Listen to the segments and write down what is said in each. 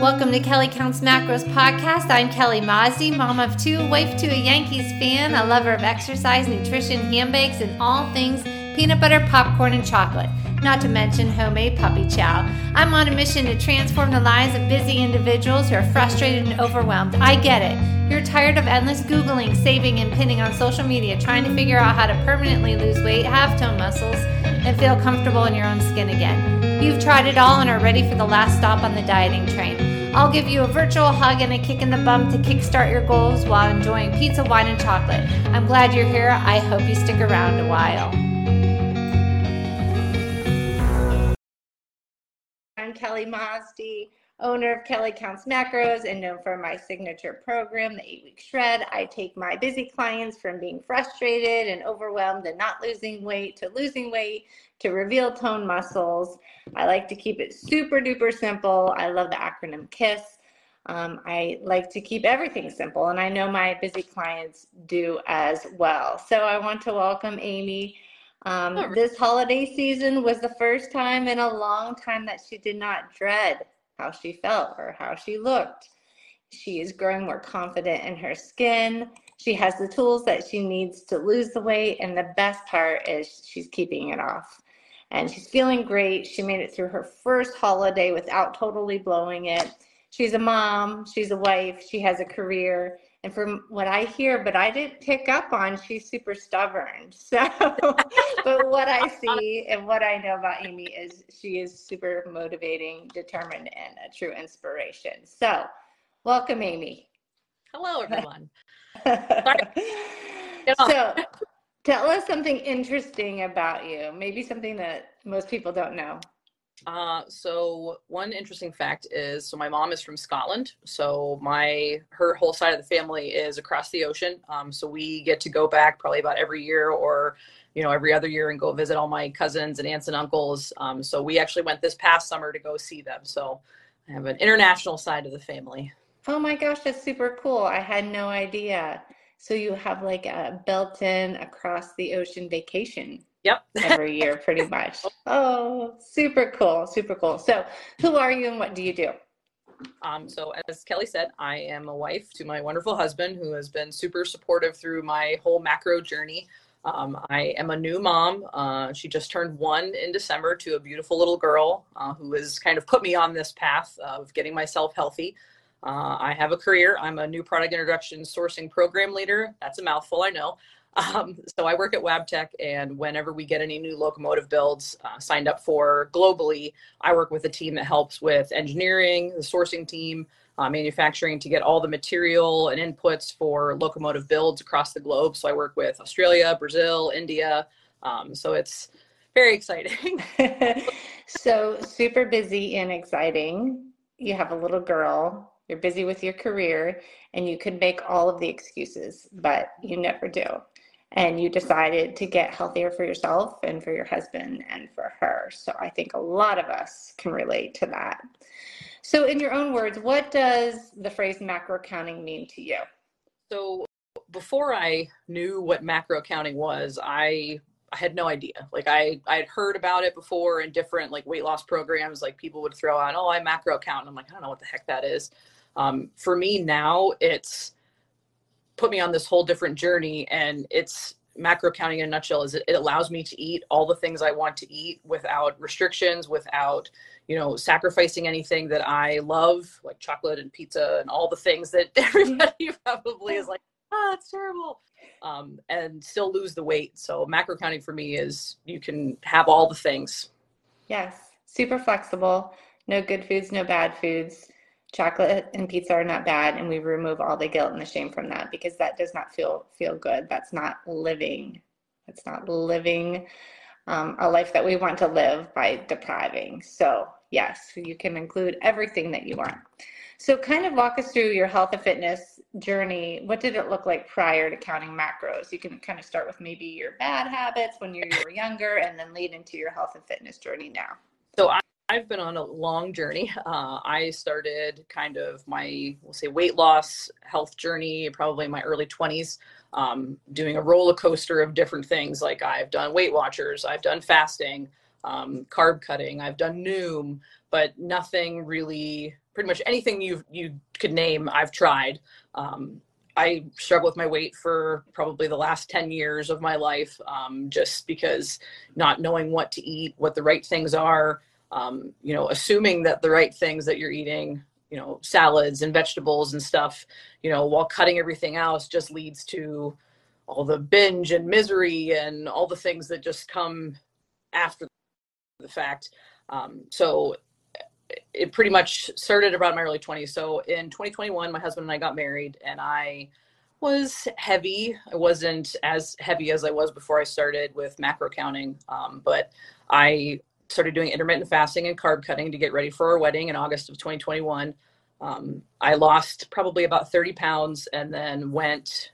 Welcome to Kelly Kounts Macros podcast. I'm Kelly Mazdi, mom of two, wife to a Yankees fan, a lover of exercise, nutrition, handbags, and all things peanut butter, popcorn, and chocolate. Not to mention homemade puppy chow. I'm on a mission to transform the lives of busy individuals who are frustrated and overwhelmed. I get it. You're tired of endless Googling, saving, and pinning on social media, trying to figure out how to permanently lose weight, have tone muscles, and feel comfortable in your own skin again. You've tried it all and are ready for the last stop on the dieting train. I'll give you a virtual hug and a kick in the bum to kickstart your goals while enjoying pizza, wine, and chocolate. I'm glad you're here. I hope you stick around a while. I'm Kelly Mazdi, owner of Kelly Kounts Macros and known for my signature program, the eight week shred. I take my busy clients from being frustrated and overwhelmed and not losing weight to losing weight to reveal tone muscles. I like to keep it super duper simple. I love the acronym KISS. Um, I like to keep everything simple, and I know my busy clients do as well. So I want to welcome Amy. Um, this holiday season was the first time in a long time that she did not dread how she felt or how she looked. She is growing more confident in her skin. She has the tools that she needs to lose the weight, and the best part is she's keeping it off. And she's feeling great. She made it through her first holiday without totally blowing it. She's a mom, she's a wife, she has a career. And from what I hear, but I didn't pick up on, she's super stubborn. So, but what I see and what I know about Amy is she is super motivating, determined, and a true inspiration. So, welcome, Amy. Hello, everyone. so, tell us something interesting about you, maybe something that most people don't know. Uh, so one interesting fact is, so my mom is from Scotland. So my her whole side of the family is across the ocean. Um, so we get to go back probably about every year or, you know, every other year and go visit all my cousins and aunts and uncles. Um, so we actually went this past summer to go see them. So I have an international side of the family. Oh my gosh, that's super cool. I had no idea. So you have like a built-in across the ocean vacation. Yep. every year, pretty much. Oh, super cool. Super cool. So, who are you and what do you do? Um, so, as Kelly said, I am a wife to my wonderful husband who has been super supportive through my whole macro journey. Um, I am a new mom. Uh, she just turned one in December to a beautiful little girl uh, who has kind of put me on this path of getting myself healthy. Uh, I have a career. I'm a new product introduction sourcing program leader. That's a mouthful, I know. Um, so I work at Wabtec, and whenever we get any new locomotive builds uh, signed up for globally, I work with a team that helps with engineering, the sourcing team, uh, manufacturing to get all the material and inputs for locomotive builds across the globe. So I work with Australia, Brazil, India. Um, so it's very exciting. so super busy and exciting. You have a little girl. You're busy with your career, and you could make all of the excuses, but you never do and you decided to get healthier for yourself and for your husband and for her. So I think a lot of us can relate to that. So, in your own words, what does the phrase macro counting mean to you? So, before I knew what macro counting was, I I had no idea. Like I I had heard about it before in different like weight loss programs. Like people would throw out, "Oh, I macro count," and I'm like, I don't know what the heck that is. Um, for me now, it's put me on this whole different journey and it's macro counting in a nutshell is it, it allows me to eat all the things i want to eat without restrictions without you know sacrificing anything that i love like chocolate and pizza and all the things that everybody probably is like oh that's terrible. Um, and still lose the weight. So macro counting for me is you can have all the things. Yes. Super flexible. No good foods no bad foods chocolate and pizza are not bad and we remove all the guilt and the shame from that because that does not feel feel good. That's not living. That's not living um, a life that we want to live by depriving. So yes you can include everything that you want. So kind of walk us through your health and fitness journey. What did it look like prior to counting macros? You can kind of start with maybe your bad habits when you were younger and then lead into your health and fitness journey now I've been on a long journey. Uh, I started kind of my, we'll say, weight loss health journey probably in my early 20s, um, doing a roller coaster of different things. Like I've done Weight Watchers, I've done fasting, um, carb cutting. I've done Noom, but nothing really. Pretty much anything you you could name, I've tried. Um, I struggled with my weight for probably the last 10 years of my life, um, just because not knowing what to eat, what the right things are, um, you know, assuming that the right things that you're eating, you know, salads and vegetables and stuff, you know, while cutting everything else just leads to all the binge and misery and all the things that just come after the fact. Um, so it pretty much started around my early 20s. So in 2021, my husband and I got married, and I was heavy. I wasn't as heavy as I was before I started with macro counting, um, but I started doing intermittent fasting and carb cutting to get ready for our wedding in August of 2021. Um, I lost probably about 30 pounds and then went,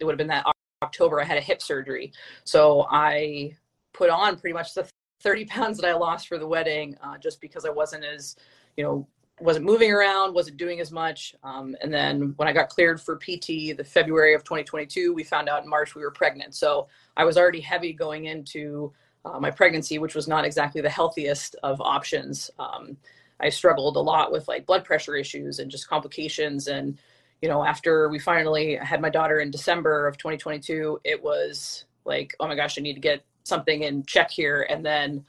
it would have been that October, I had a hip surgery. So I put on pretty much the 30 pounds that I lost for the wedding uh, just because I wasn't as, you know, wasn't moving around, wasn't doing as much. Um, and then when I got cleared for PT, the February of 2022, we found out in March we were pregnant. So I was already heavy going into uh, my pregnancy, which was not exactly the healthiest of options. Um, I struggled a lot with like blood pressure issues and just complications. And, you know, after we finally had my daughter in December of 2022, it was like, oh my gosh, I need to get something in check here. And then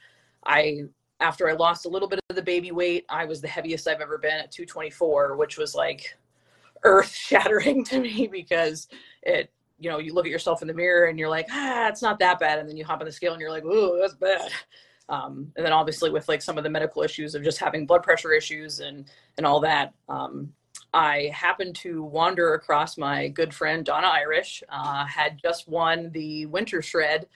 I, after I lost a little bit of the baby weight, I was the heaviest I've ever been at 224, which was like earth shattering to me because it you know, you look at yourself in the mirror and you're like, ah, it's not that bad. And then you hop on the scale and you're like, oh, that's bad. Um, and then obviously with like some of the medical issues of just having blood pressure issues and, and all that, um, I happened to wander across my good friend Donna Irish, uh, had just won the Winter Shred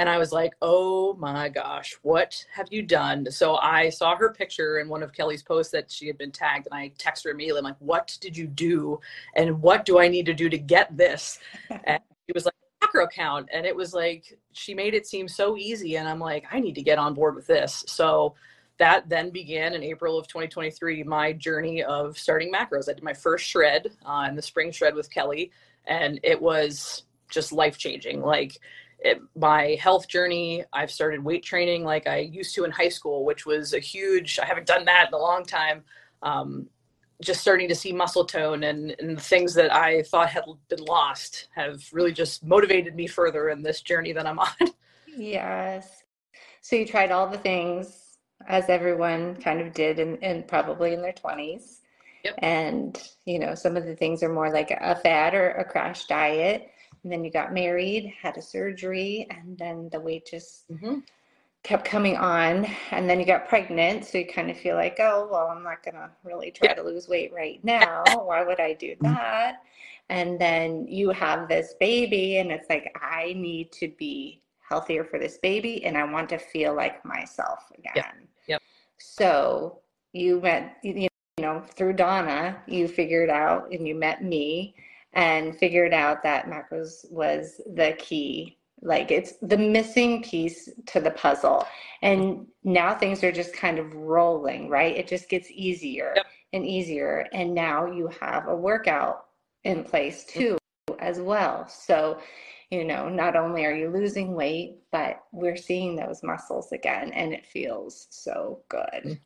and I was like, oh my gosh, what have you done? So I saw her picture in one of Kelly's posts that she had been tagged, and I texted her immediately. I'm like, what did you do? And what do I need to do to get this? And she was like, macro count. And it was like, she made it seem so easy. And I'm like, I need to get on board with this. So that then began in April of 2023, my journey of starting macros. I did my first shred uh, in the spring shred with Kelly, and it was just life changing. Like, it, my health journey, I've started weight training like I used to in high school, which was a huge, I haven't done that in a long time. Um, just starting to see muscle tone and, and the things that I thought had been lost have really just motivated me further in this journey that I'm on. Yes. So you tried all the things as everyone kind of did and in, in probably in their 20s. Yep. And, you know, some of the things are more like a fad or a crash diet and then you got married, had a surgery, and then the weight just mm-hmm. kept coming on. And then you got pregnant, so you kind of feel like, oh, well, I'm not gonna really try to lose weight right now. Why would I do mm-hmm. that? And then you have this baby, and it's like, I need to be healthier for this baby, and I want to feel like myself again. Yep. yep. So you met, you know, through Donna, you figured out, and you met me and figured out that macros was the key. Like it's the missing piece to the puzzle. And now things are just kind of rolling right? It just gets easier yep. and easier. And now you have a workout in place too as well. So you know not only are you losing weight but we're seeing those muscles again and it feels so good. Mm.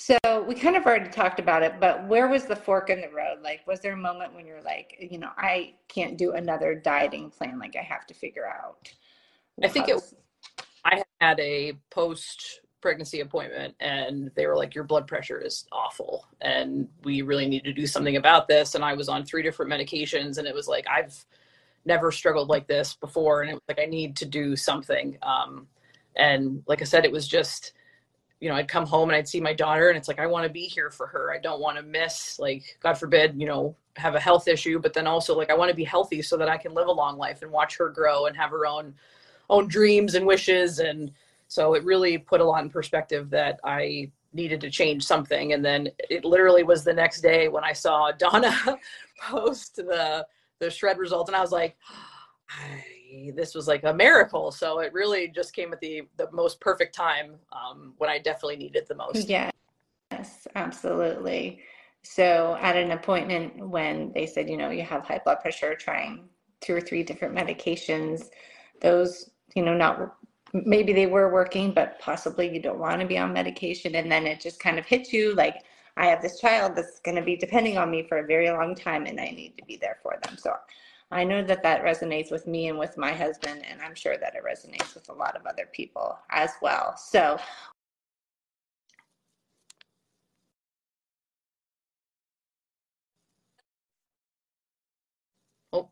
So we kind of already talked about it, but where was the fork in the road? Like, was there a moment when you're like, you know, I can't do another dieting plan? Like, I have to figure out. I think it. I had a post pregnancy appointment, and they were like, "Your blood pressure is awful, and we really need to do something about this." And I was on three different medications, and it was like I've never struggled like this before, and it was like I need to do something. Um, and like I said, it was just you know, I'd come home and I'd see my daughter and it's like, I want to be here for her. I don't want to miss, like, God forbid, you know, have a health issue, but then also like, I want to be healthy so that I can live a long life and watch her grow and have her own, own dreams and wishes. And so it really put a lot in perspective that I needed to change something. And then it literally was the next day when I saw Donna post the, the shred result and I was like, I this was like a miracle. So it really just came at the the most perfect time um, when I definitely needed the most. Yeah. Yes, absolutely. So at an appointment when they said, you know, you have high blood pressure, trying two or three different medications, those, you know, not maybe they were working, but possibly you don't want to be on medication. And then it just kind of hits you like, I have this child that's going to be depending on me for a very long time and I need to be there for them. So I know that that resonates with me and with my husband, and I'm sure that it resonates with a lot of other people as well. So Oh,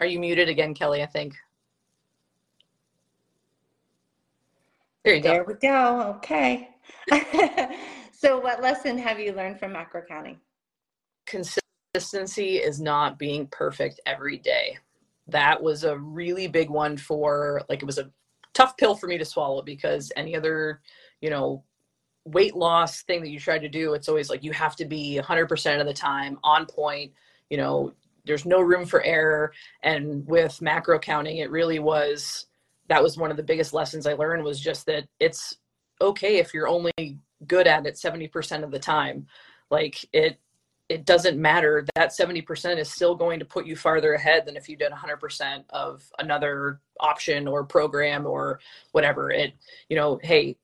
are you muted again, Kelly? I think. There you there we go. Okay. so, what lesson have you learned from macro counting? Consistency is not being perfect every day. That was a really big one for, like, it was a tough pill for me to swallow because any other, you know, weight loss thing that you try to do, it's always like you have to be 100% of the time on point, you know, there's no room for error. And with macro counting, it really was that was one of the biggest lessons I learned was just that it's okay if you're only good at it 70% of the time. Like it it doesn't matter. That 70% is still going to put you farther ahead than if you did 100% of another option or program or whatever. It you know hey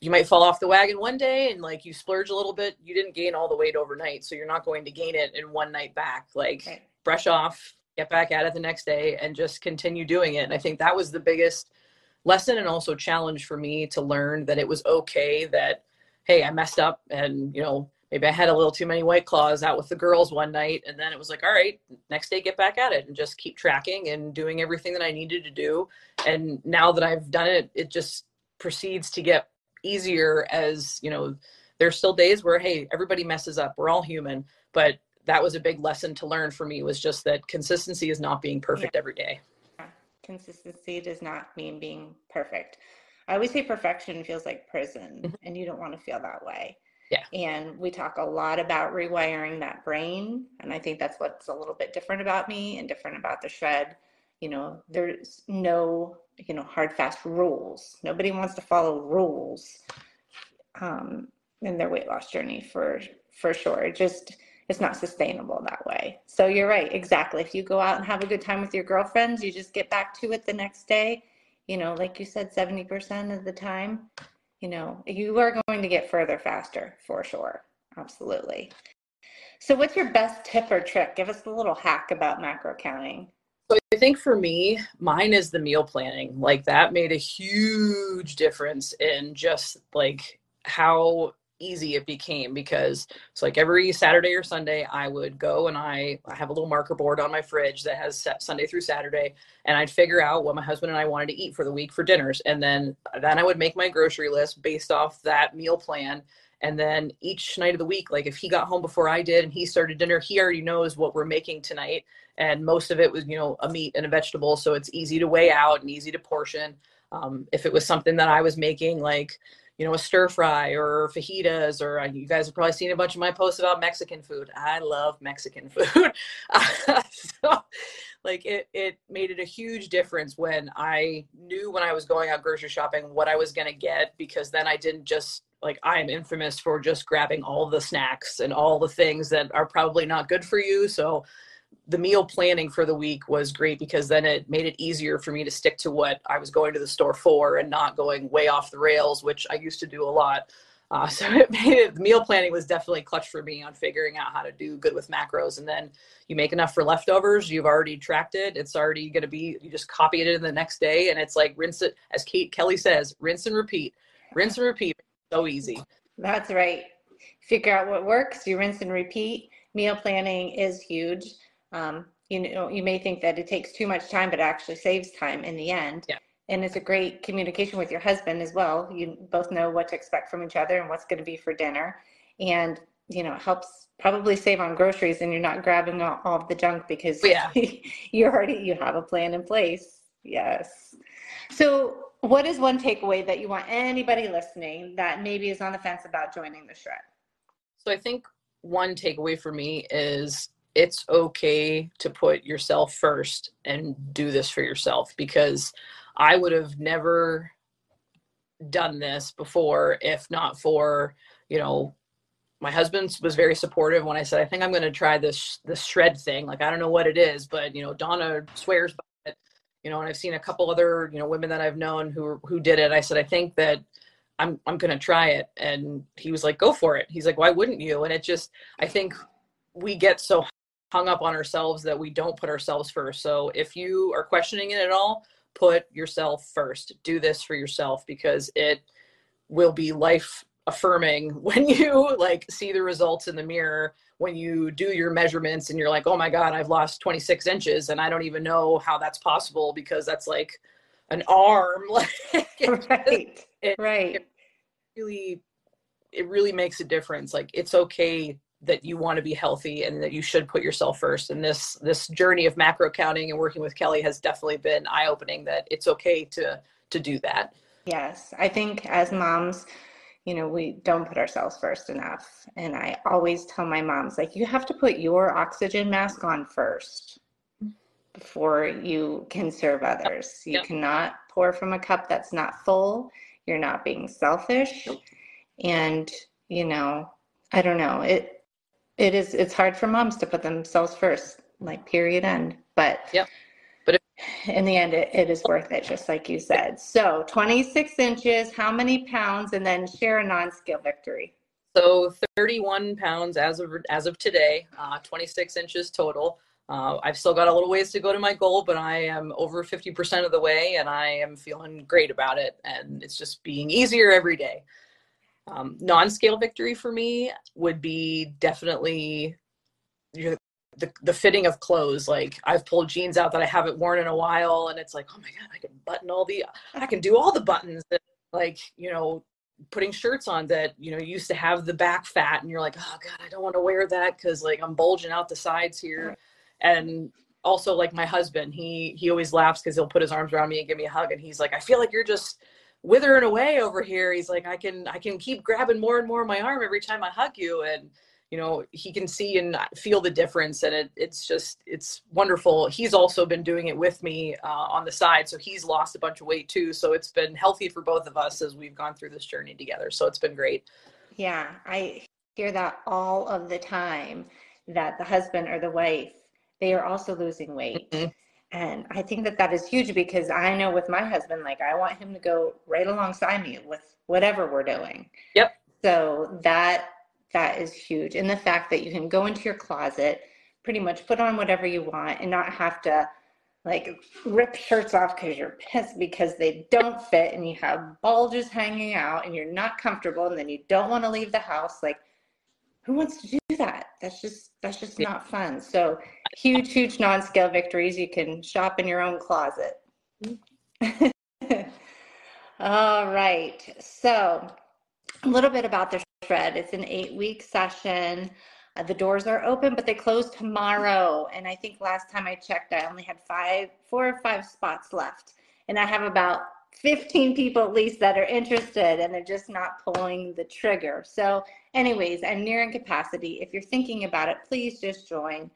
you might fall off the wagon one day and like you splurge a little bit. You didn't gain all the weight overnight so you're not going to gain it in one night back. Like brush off get back at it the next day and just continue doing it. And i think that was the biggest lesson and also challenge for me to learn that it was okay that hey i messed up and you know maybe i had a little too many white claws out with the girls one night and then it was like all right next day get back at it and just keep tracking and doing everything that i needed to do. And now that i've done it it just proceeds to get easier as you know there's still days where hey everybody messes up. We're all human. But that was a big lesson to learn for me was just that consistency is not being perfect yeah. every day. Consistency does not mean being perfect. I always say perfection feels like prison mm-hmm. and you don't want to feel that way yeah. And we talk a lot about rewiring that brain and i think that's what's a little bit different about me and different about the shred you know there's no you know hard fast rules. Nobody wants to follow rules um, in their weight loss journey for for sure. It just it's not sustainable that way. So you're right exactly. If you go out and have a good time with your girlfriends you just get back to it the next day you know like you said 70% of the time you know you are going to get further faster for sure. Absolutely. So what's your best tip or trick? Give us a little hack about macro counting. So I think for me, mine is the meal planning. Like that made a huge difference in just like how easy it became because it's like every Saturday or Sunday I would go and I, I have a little marker board on my fridge that has Sunday through Saturday and I'd figure out what my husband and I wanted to eat for the week for dinners and then then I would make my grocery list based off that meal plan and then each night of the week like if he got home before I did and he started dinner he already knows what we're making tonight and most of it was you know a meat and a vegetable so it's easy to weigh out and easy to portion. Um, if it was something that i was making like you know a stir fry or fajitas or uh, you guys have probably seen a bunch of my posts about mexican food. I love mexican food. So like it, it made it a huge difference when i knew when i was going out grocery shopping what i was going to get because then i didn't just like i am infamous for just grabbing all the snacks and all the things that are probably not good for you. So the meal planning for the week was great because then it made it easier for me to stick to what I was going to the store for and not going way off the rails, which I used to do a lot. Uh, so it made it, meal planning was definitely clutch for me on figuring out how to do good with macros. And then you make enough for leftovers. You've already tracked it. It's already going to be, you just copy it in the next day. And it's like rinse it, as Kate Kelly says, rinse and repeat, rinse and repeat. So easy. That's right. Figure out what works. You rinse and repeat. Meal planning is huge. Um, you know, you may think that it takes too much time, but it actually saves time in the end. Yeah. And it's a great communication with your husband as well. You both know what to expect from each other and what's going to be for dinner. And, you know, it helps probably save on groceries and you're not grabbing all, all of the junk because yeah. you already you have a plan in place. Yes. So what is one takeaway that you want anybody listening that maybe is on the fence about joining the shred? So I think one takeaway for me is it's okay to put yourself first and do this for yourself because I would have never done this before if not for, you know, my husband was very supportive when I said, I think I'm going to try this, this shred thing. Like, I don't know what it is, but you know, Donna swears by it. you know, and I've seen a couple other, you know, women that I've known who who did it. I said, I think that I'm I'm gonna try it, and he was like, go for it. He's like, why wouldn't you? And it just, I think we get so hung up on ourselves that we don't put ourselves first. So if you are questioning it at all, put yourself first. Do this for yourself because it will be life affirming when you like see the results in the mirror when you do your measurements and you're like oh my god i've lost 26 inches and i don't even know how that's possible because that's like an arm like right it, right it really it really makes a difference like it's okay that you want to be healthy and that you should put yourself first and this this journey of macro counting and working with kelly has definitely been eye opening that it's okay to to do that yes i think as moms you know, we don't put ourselves first enough. And I always tell my moms, like, you have to put your oxygen mask on first before you can serve others. You yep. cannot pour from a cup that's not full. You're not being selfish. Nope. And, you know, I don't know. It it is it's hard for moms to put themselves first, like period end. But yeah. yep in the end, it, it is worth it, just like you said. So 26 inches, how many pounds, and then share a non-scale victory. So 31 pounds as of as of today, uh, 26 inches total. Uh, I've still got a little ways to go to my goal, but I am over 50% of the way, and I am feeling great about it. And it's just being easier every day. Um, non-scale victory for me would be definitely the, the fitting of clothes. Like i've pulled jeans out that i haven't worn in a while and it's like oh my god i can button all the i can do all the buttons that, like you know putting shirts on that you know used to have the back fat and you're like oh god i don't want to wear that because like i'm bulging out the sides here. And also like my husband he he always laughs because he'll put his arms around me and give me a hug and he's like i feel like you're just withering away over here he's like i can i can keep grabbing more and more of my arm every time i hug you. And you know he can see and feel the difference and it, it's just it's wonderful. He's also been doing it with me uh, on the side so he's lost a bunch of weight too so it's been healthy for both of us as we've gone through this journey together so it's been great. Yeah i hear that all of the time that the husband or the wife they are also losing weight. Mm-hmm. And i think that that is huge because i know with my husband like i want him to go right alongside me with whatever we're doing yep so that that is huge. And the fact that you can go into your closet, pretty much put on whatever you want and not have to like rip shirts off because you're pissed because they don't fit and you have bulges hanging out and you're not comfortable and then you don't want to leave the house. Like, who wants to do that? That's just that's just not fun. So huge, huge non-scale victories. You can shop in your own closet. All right. So a little bit about the shred. It's an eight week session. Uh, the doors are open, but they close tomorrow. And I think last time I checked, I only had five, four or five spots left. And I have about 15 people at least that are interested and they're just not pulling the trigger. So, anyways, I'm nearing capacity. If you're thinking about it, please just join.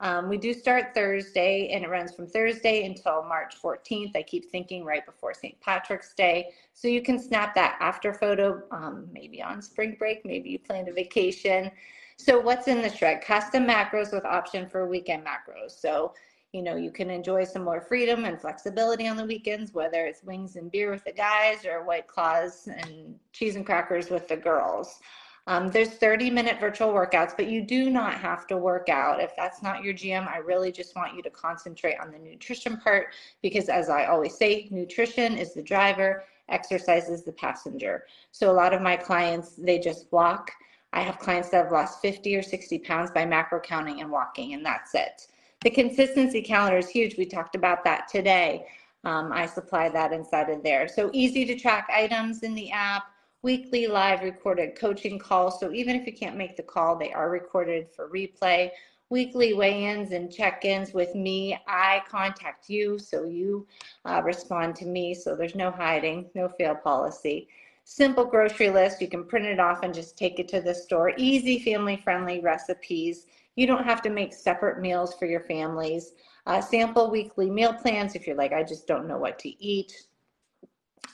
Um, we do start Thursday and it runs from Thursday until March 14th. I keep thinking right before St. Patrick's Day. So you can snap that after photo, um, maybe on spring break, maybe you planned a vacation. So what's in the shred? Custom macros with option for weekend macros. So, you know, you can enjoy some more freedom and flexibility on the weekends, whether it's wings and beer with the guys or white claws and cheese and crackers with the girls. Um, there's 30 minute virtual workouts, but you do not have to work out. If that's not your gym, I really just want you to concentrate on the nutrition part because, as I always say, nutrition is the driver, exercise is the passenger. So, a lot of my clients, they just walk. I have clients that have lost 50 or 60 pounds by macro counting and walking, and that's it. The consistency calendar is huge. We talked about that today. Um, I supply that inside of there. So easy to track items in the app weekly live recorded coaching calls. So even if you can't make the call, they are recorded for replay. Weekly weigh ins and check ins with me. I contact you, so you uh, respond to me. So there's no hiding, no fail policy. Simple grocery list. You can print it off and just take it to the store. Easy, family friendly recipes. You don't have to make separate meals for your families. Uh, sample weekly meal plans if you're like, I just don't know what to eat.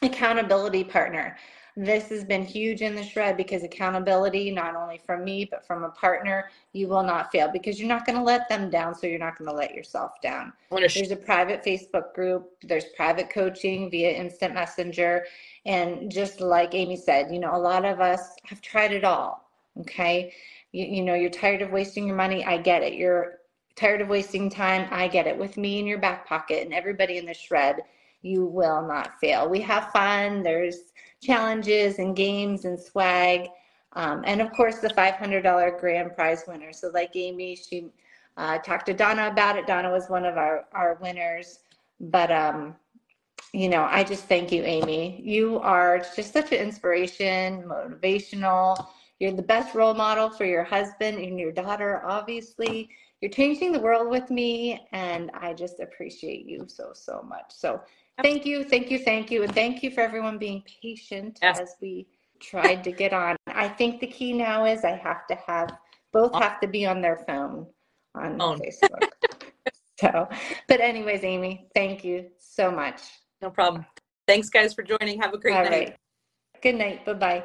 Accountability partner. This has been huge in the shred because accountability, not only from me, but from a partner, you will not fail because you're not going to let them down. So you're not going to let yourself down. There's a private Facebook group, there's private coaching via instant messenger. And just like Amy said, you know, a lot of us have tried it all. Okay. You, you know, you're tired of wasting your money. I get it. You're tired of wasting time. I get it. With me in your back pocket and everybody in the shred, you will not fail. We have fun. There's challenges and games and swag. Um, and of course, the $500 grand prize winner. So, like Amy, she uh, talked to Donna about it. Donna was one of our, our winners. But, um, you know, I just thank you, Amy. You are just such an inspiration, motivational. You're the best role model for your husband and your daughter, obviously. You're changing the world with me, and I just appreciate you so, so much. So, Thank you, thank you, thank you. And thank you for everyone being patient yes. as we tried to get on. I think the key now is I have to have both have to be on their phone on. Facebook. so, but anyways, Amy, thank you so much. No problem. Thanks, guys, for joining. Have a great All night. Right. Good night. Bye bye.